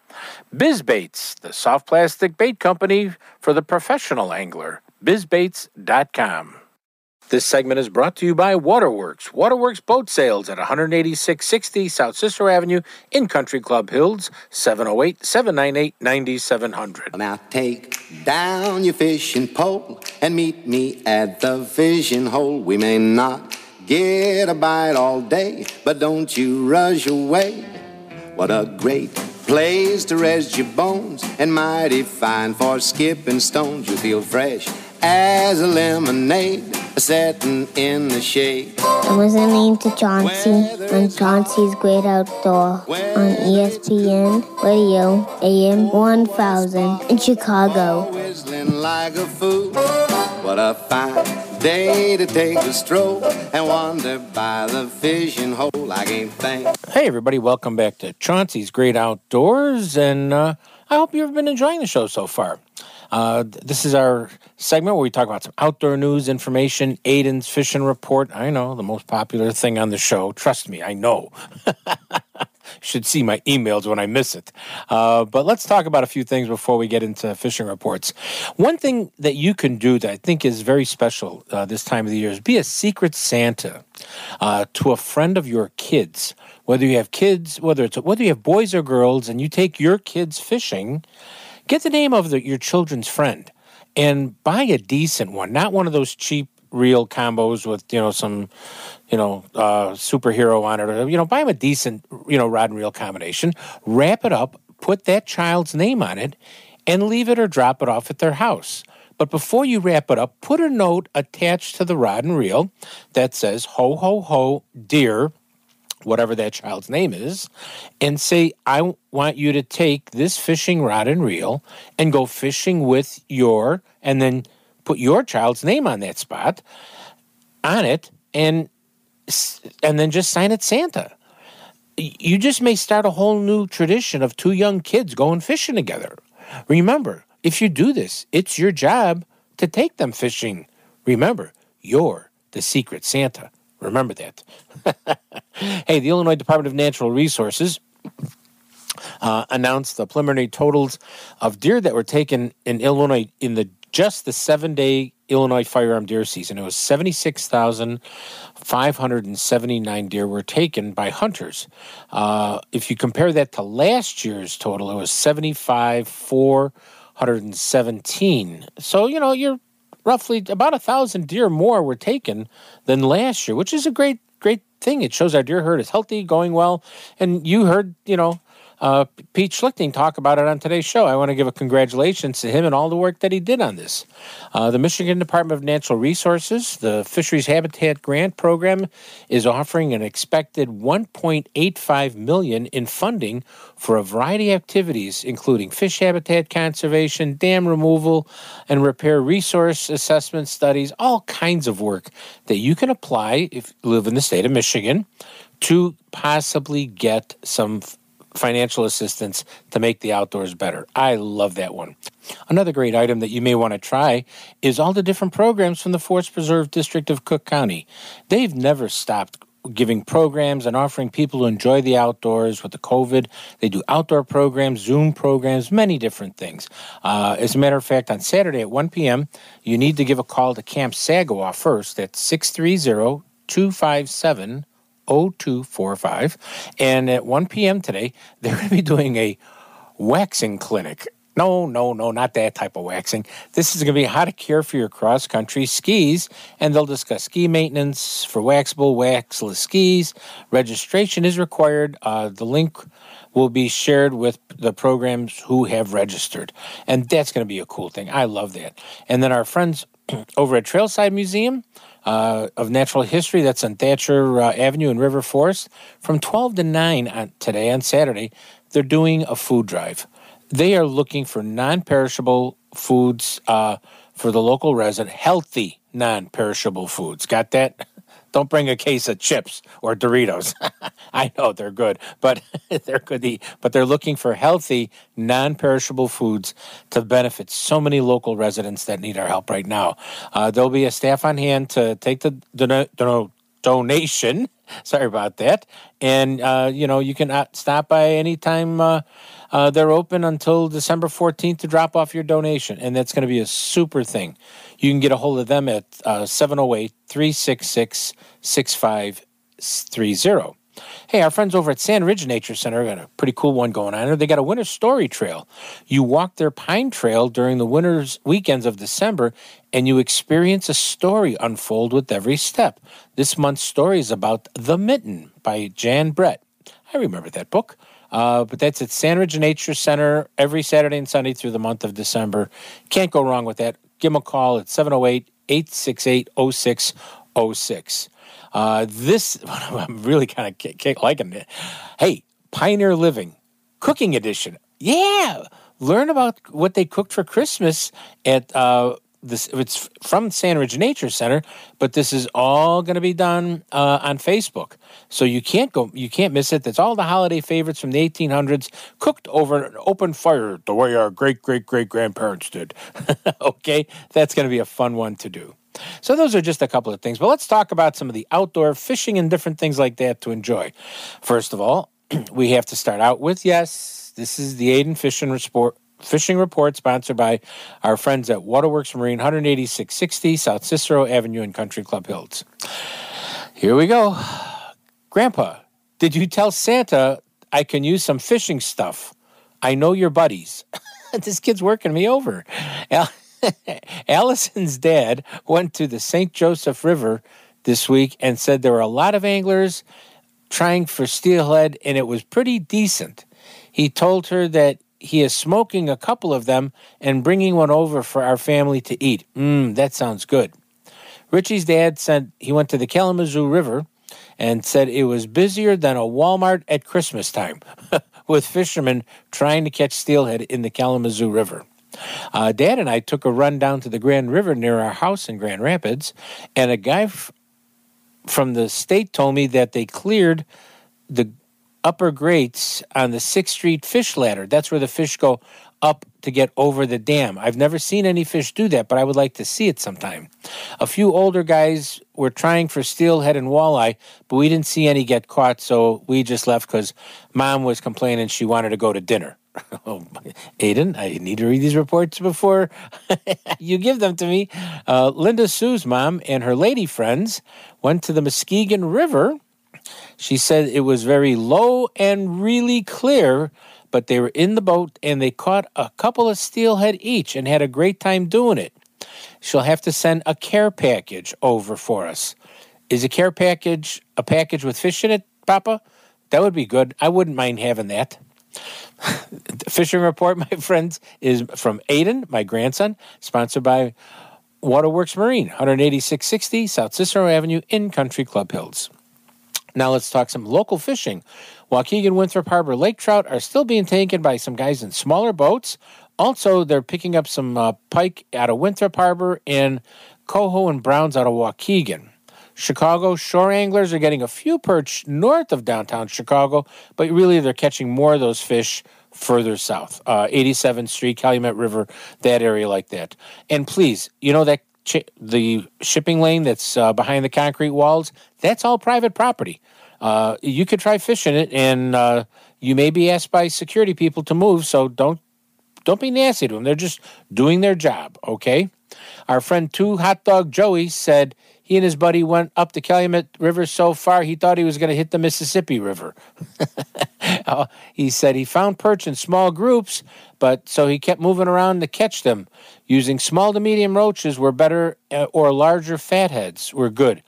B: BizBaits, the soft plastic bait company for the professional angler, bizbaits.com. This segment is brought to you by Waterworks. Waterworks Boat Sales at 18660 South Cicero Avenue in Country Club Hills, 708 798 9700.
J: Now take down your fishing pole and meet me at the fishing hole. We may not get a bite all day, but don't you rush away. What a great place to rest your bones and mighty fine for skipping stones. You feel fresh as a lemonade setting in the shade.
K: I'm listening to Chauncey on Chauncey's Great Outdoor on ESPN Radio AM 1000 in Chicago.
J: Whistling like a fool. What a fine day to take a stroll and wander by the fishing hole. I can't think.
B: Hey, everybody, welcome back to Chauncey's Great Outdoors, and uh, I hope you've been enjoying the show so far. Uh, this is our segment where we talk about some outdoor news, information, Aiden's fishing report. I know, the most popular thing on the show. Trust me, I know. should see my emails when I miss it. Uh, but let's talk about a few things before we get into fishing reports. One thing that you can do that I think is very special uh, this time of the year is be a secret Santa uh, to a friend of your kids. Whether you have kids, whether it's whether you have boys or girls, and you take your kids fishing, get the name of the, your children's friend and buy a decent one, not one of those cheap reel combos with you know some you know uh, superhero on it. Or, you know, buy them a decent you know rod and reel combination. Wrap it up, put that child's name on it, and leave it or drop it off at their house. But before you wrap it up, put a note attached to the rod and reel that says "Ho ho ho, dear." Whatever that child's name is, and say, I want you to take this fishing rod and reel and go fishing with your, and then put your child's name on that spot on it and and then just sign it Santa. You just may start a whole new tradition of two young kids going fishing together. Remember, if you do this, it's your job to take them fishing. Remember, you're the secret Santa. Remember that. hey, the Illinois Department of Natural Resources uh, announced the preliminary totals of deer that were taken in Illinois in the just the seven day Illinois firearm deer season. It was 76,579 deer were taken by hunters. Uh, if you compare that to last year's total, it was 75,417. So, you know, you're roughly about a thousand deer more were taken than last year, which is a great, great thing. It shows our deer herd is healthy, going well. And you heard, you know, uh, Pete Schlichting talk about it on today's show. I want to give a congratulations to him and all the work that he did on this. Uh, the Michigan Department of Natural Resources, the Fisheries Habitat Grant Program, is offering an expected 1.85 million in funding for a variety of activities, including fish habitat conservation, dam removal and repair, resource assessment studies, all kinds of work that you can apply if you live in the state of Michigan to possibly get some financial assistance to make the outdoors better. I love that one. Another great item that you may want to try is all the different programs from the Forest Preserve District of Cook County. They've never stopped giving programs and offering people to enjoy the outdoors with the COVID. They do outdoor programs, Zoom programs, many different things. Uh, as a matter of fact, on Saturday at 1 p.m., you need to give a call to Camp Sagawau first at 630 257 0245. And at 1 p.m. today, they're going to be doing a waxing clinic. No, no, no, not that type of waxing. This is going to be how to care for your cross country skis, and they'll discuss ski maintenance for waxable, waxless skis. Registration is required. Uh, the link will be shared with the programs who have registered, and that's going to be a cool thing. I love that. And then our friends over at Trailside Museum, uh, of Natural History. That's on Thatcher uh, Avenue in River Forest. From 12 to 9 on, today, on Saturday, they're doing a food drive. They are looking for non perishable foods uh, for the local resident, healthy non perishable foods. Got that? Don't bring a case of chips or Doritos. I know they're good, but they're good to eat. But they're looking for healthy, non-perishable foods to benefit so many local residents that need our help right now. Uh, there'll be a staff on hand to take the dono- dono- donation. Sorry about that. And uh, you know you can uh, stop by anytime. Uh, uh, they're open until December 14th to drop off your donation, and that's going to be a super thing. You can get a hold of them at uh, 708 366 6530. Hey, our friends over at Sand Ridge Nature Center got a pretty cool one going on. They got a winter story trail. You walk their pine trail during the winter's weekends of December, and you experience a story unfold with every step. This month's story is about The Mitten by Jan Brett. I remember that book. Uh, but that's at Sandridge Nature Center every Saturday and Sunday through the month of December. Can't go wrong with that. Give them a call at 708 868 0606. Uh, this, I'm really kind of liking it. Hey, Pioneer Living Cooking Edition. Yeah. Learn about what they cooked for Christmas at uh, this it's from Sandridge Nature Center, but this is all going to be done uh, on Facebook, so you can't go, you can't miss it. That's all the holiday favorites from the 1800s, cooked over an open fire, the way our great great great grandparents did. okay, that's going to be a fun one to do. So those are just a couple of things, but let's talk about some of the outdoor fishing and different things like that to enjoy. First of all, we have to start out with yes, this is the Aiden Fishing Report. Fishing Report, sponsored by our friends at Waterworks Marine, 18660 South Cicero Avenue in Country Club Hills. Here we go. Grandpa, did you tell Santa I can use some fishing stuff? I know your buddies. this kid's working me over. Allison's dad went to the St. Joseph River this week and said there were a lot of anglers trying for steelhead and it was pretty decent. He told her that he is smoking a couple of them and bringing one over for our family to eat. Mmm, that sounds good. Richie's dad said he went to the Kalamazoo River and said it was busier than a Walmart at Christmas time with fishermen trying to catch steelhead in the Kalamazoo River. Uh, Dad and I took a run down to the Grand River near our house in Grand Rapids, and a guy f- from the state told me that they cleared the upper grates on the Sixth Street fish ladder. That's where the fish go up to get over the dam. I've never seen any fish do that, but I would like to see it sometime. A few older guys were trying for steelhead and walleye, but we didn't see any get caught, so we just left because mom was complaining she wanted to go to dinner. Oh, Aiden, I need to read these reports before you give them to me. Uh, Linda Sue's mom and her lady friends went to the Muskegon River. She said it was very low and really clear, but they were in the boat and they caught a couple of steelhead each and had a great time doing it. She'll have to send a care package over for us. Is a care package a package with fish in it, Papa? That would be good. I wouldn't mind having that. Fishing report, my friends, is from Aiden, my grandson, sponsored by Waterworks Marine, 18660 South Cicero Avenue in Country Club Hills. Now let's talk some local fishing. Waukegan Winthrop Harbor lake trout are still being taken by some guys in smaller boats. Also, they're picking up some uh, pike out of Winthrop Harbor and coho and browns out of Waukegan. Chicago shore anglers are getting a few perch north of downtown Chicago, but really they're catching more of those fish further south. Uh, 87th Street, Calumet River, that area like that. And please, you know that the shipping lane that's uh, behind the concrete walls, that's all private property. Uh, you could try fishing it, and uh, you may be asked by security people to move. So don't don't be nasty to them. They're just doing their job. Okay. Our friend Two Hot Dog Joey said he and his buddy went up the Calumet River so far he thought he was going to hit the Mississippi River. Uh, he said he found perch in small groups, but so he kept moving around to catch them. Using small to medium roaches were better, uh, or larger fatheads were good.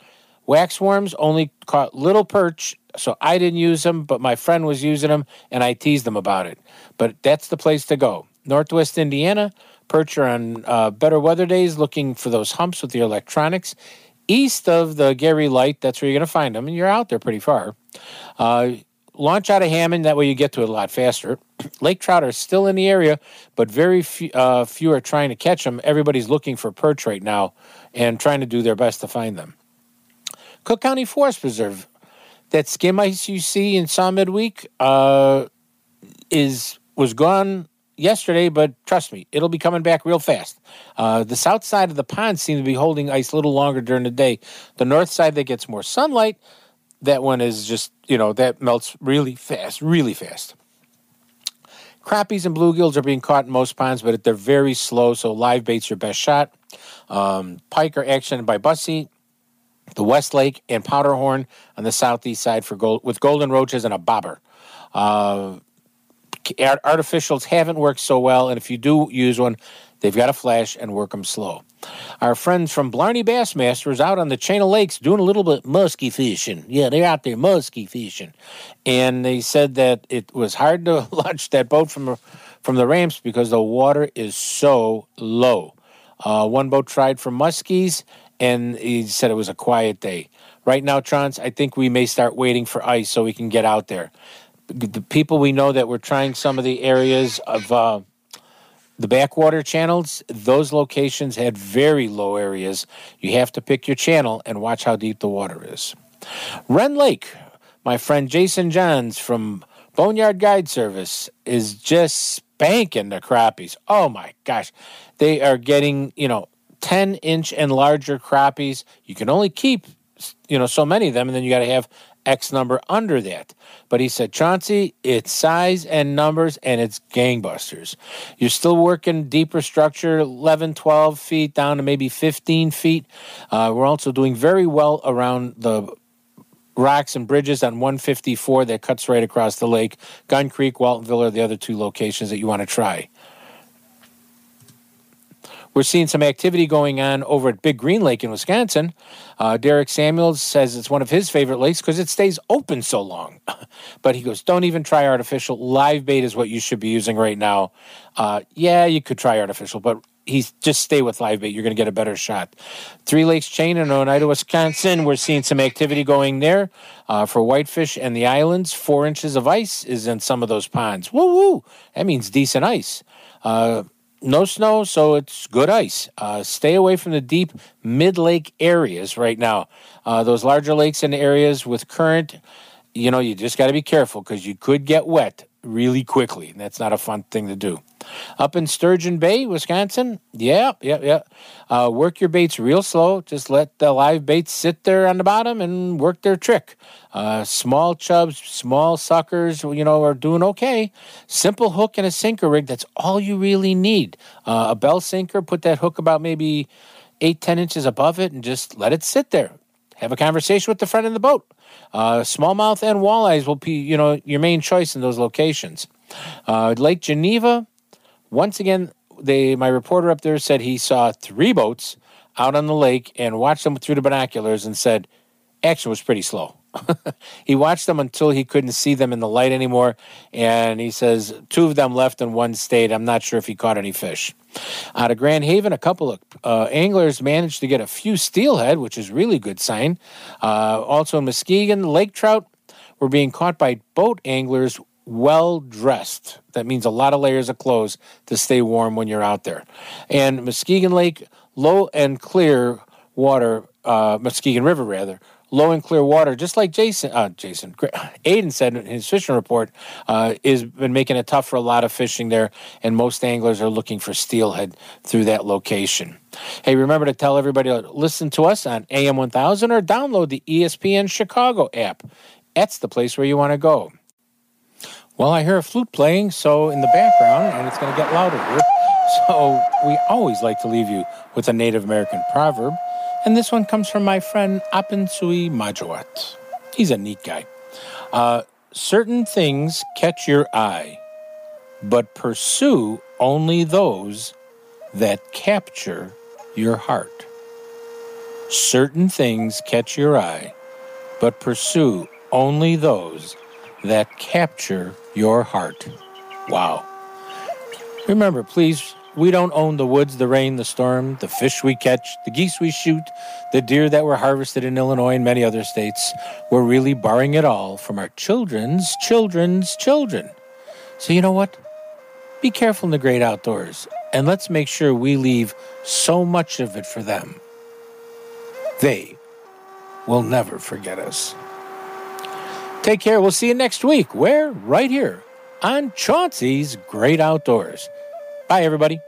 B: Waxworms only caught little perch, so I didn't use them, but my friend was using them, and I teased them about it. But that's the place to go. Northwest Indiana, perch are on uh, better weather days looking for those humps with your electronics. East of the Gary Light, that's where you're going to find them, and you're out there pretty far. Uh, launch out of Hammond, that way you get to it a lot faster. Lake trout are still in the area, but very few, uh, few are trying to catch them. Everybody's looking for perch right now and trying to do their best to find them. Cook County Forest Preserve, that skim ice you see in saw midweek uh, is was gone yesterday, but trust me, it'll be coming back real fast. Uh, the south side of the pond seems to be holding ice a little longer during the day. The north side that gets more sunlight, that one is just you know that melts really fast, really fast. Crappies and bluegills are being caught in most ponds, but they're very slow, so live bait's your best shot. Um, pike are actioned by Busse, the West Lake, and powderhorn on the southeast side for gold, with golden roaches and a bobber. Uh, artificials haven't worked so well, and if you do use one, they've got to flash and work them slow. Our friends from Blarney Bassmasters out on the chain of lakes doing a little bit musky fishing. Yeah, they're out there musky fishing, and they said that it was hard to launch that boat from from the ramps because the water is so low. Uh, one boat tried for muskies, and he said it was a quiet day. Right now, Trans, I think we may start waiting for ice so we can get out there. The people we know that were trying some of the areas of uh, the backwater channels, those locations had very low areas. You have to pick your channel and watch how deep the water is. Rend Lake, my friend Jason Johns from Boneyard Guide Service is just spanking the crappies. Oh my gosh. They are getting, you know, 10 inch and larger crappies. You can only keep, you know, so many of them, and then you got to have X number under that. But he said, Chauncey, it's size and numbers and it's gangbusters. You're still working deeper structure, 11, 12 feet down to maybe 15 feet. Uh, we're also doing very well around the rocks and bridges on 154 that cuts right across the lake. Gun Creek, Waltonville are the other two locations that you want to try. We're seeing some activity going on over at Big Green Lake in Wisconsin. Uh, Derek Samuels says it's one of his favorite lakes because it stays open so long. but he goes, don't even try artificial. Live bait is what you should be using right now. Uh, yeah, you could try artificial, but he's just stay with live bait. You're going to get a better shot. Three Lakes Chain in Oneida, Wisconsin. We're seeing some activity going there uh, for whitefish and the islands. Four inches of ice is in some of those ponds. Woo woo! That means decent ice. Uh, no snow, so it's good ice. Uh, stay away from the deep mid lake areas right now. Uh, those larger lakes and areas with current, you know, you just got to be careful because you could get wet really quickly. And that's not a fun thing to do. Up in Sturgeon Bay, Wisconsin, yeah, yeah, yeah. Uh, work your baits real slow. Just let the live baits sit there on the bottom and work their trick. Uh, small chubs, small suckers, you know, are doing okay. Simple hook and a sinker rig, that's all you really need. Uh, a bell sinker, put that hook about maybe eight, ten inches above it and just let it sit there. Have a conversation with the friend in the boat. Uh, smallmouth and walleyes will be, you know, your main choice in those locations. Uh, Lake Geneva, once again, they my reporter up there said he saw three boats out on the lake and watched them through the binoculars and said action was pretty slow. he watched them until he couldn't see them in the light anymore, and he says two of them left and one stayed. I'm not sure if he caught any fish. Out of Grand Haven, a couple of uh, anglers managed to get a few steelhead, which is really good sign. Uh, also in Muskegon, lake trout were being caught by boat anglers well dressed. That means a lot of layers of clothes to stay warm when you're out there. And Muskegon Lake, low and clear water, uh, Muskegon River rather, low and clear water, just like Jason, uh, Jason, Aiden said in his fishing report, uh, is been making it tough for a lot of fishing there, and most anglers are looking for steelhead through that location. Hey, remember to tell everybody to listen to us on AM 1000 or download the ESPN Chicago app. That's the place where you want to go. Well, I hear a flute playing, so in the background, and it's going to get louder here. So we always like to leave you with a Native American proverb, and this one comes from my friend Apensui Majowat. He's a neat guy. Uh, certain things catch your eye, but pursue only those that capture your heart. Certain things catch your eye, but pursue only those that capture your heart. Wow. Remember, please, we don't own the woods, the rain, the storm, the fish we catch, the geese we shoot, the deer that were harvested in Illinois and many other states. We're really borrowing it all from our children's children's children. So, you know what? Be careful in the great outdoors, and let's make sure we leave so much of it for them. They will never forget us. Take care. We'll see you next week. Where? Right here on Chauncey's Great Outdoors. Bye, everybody.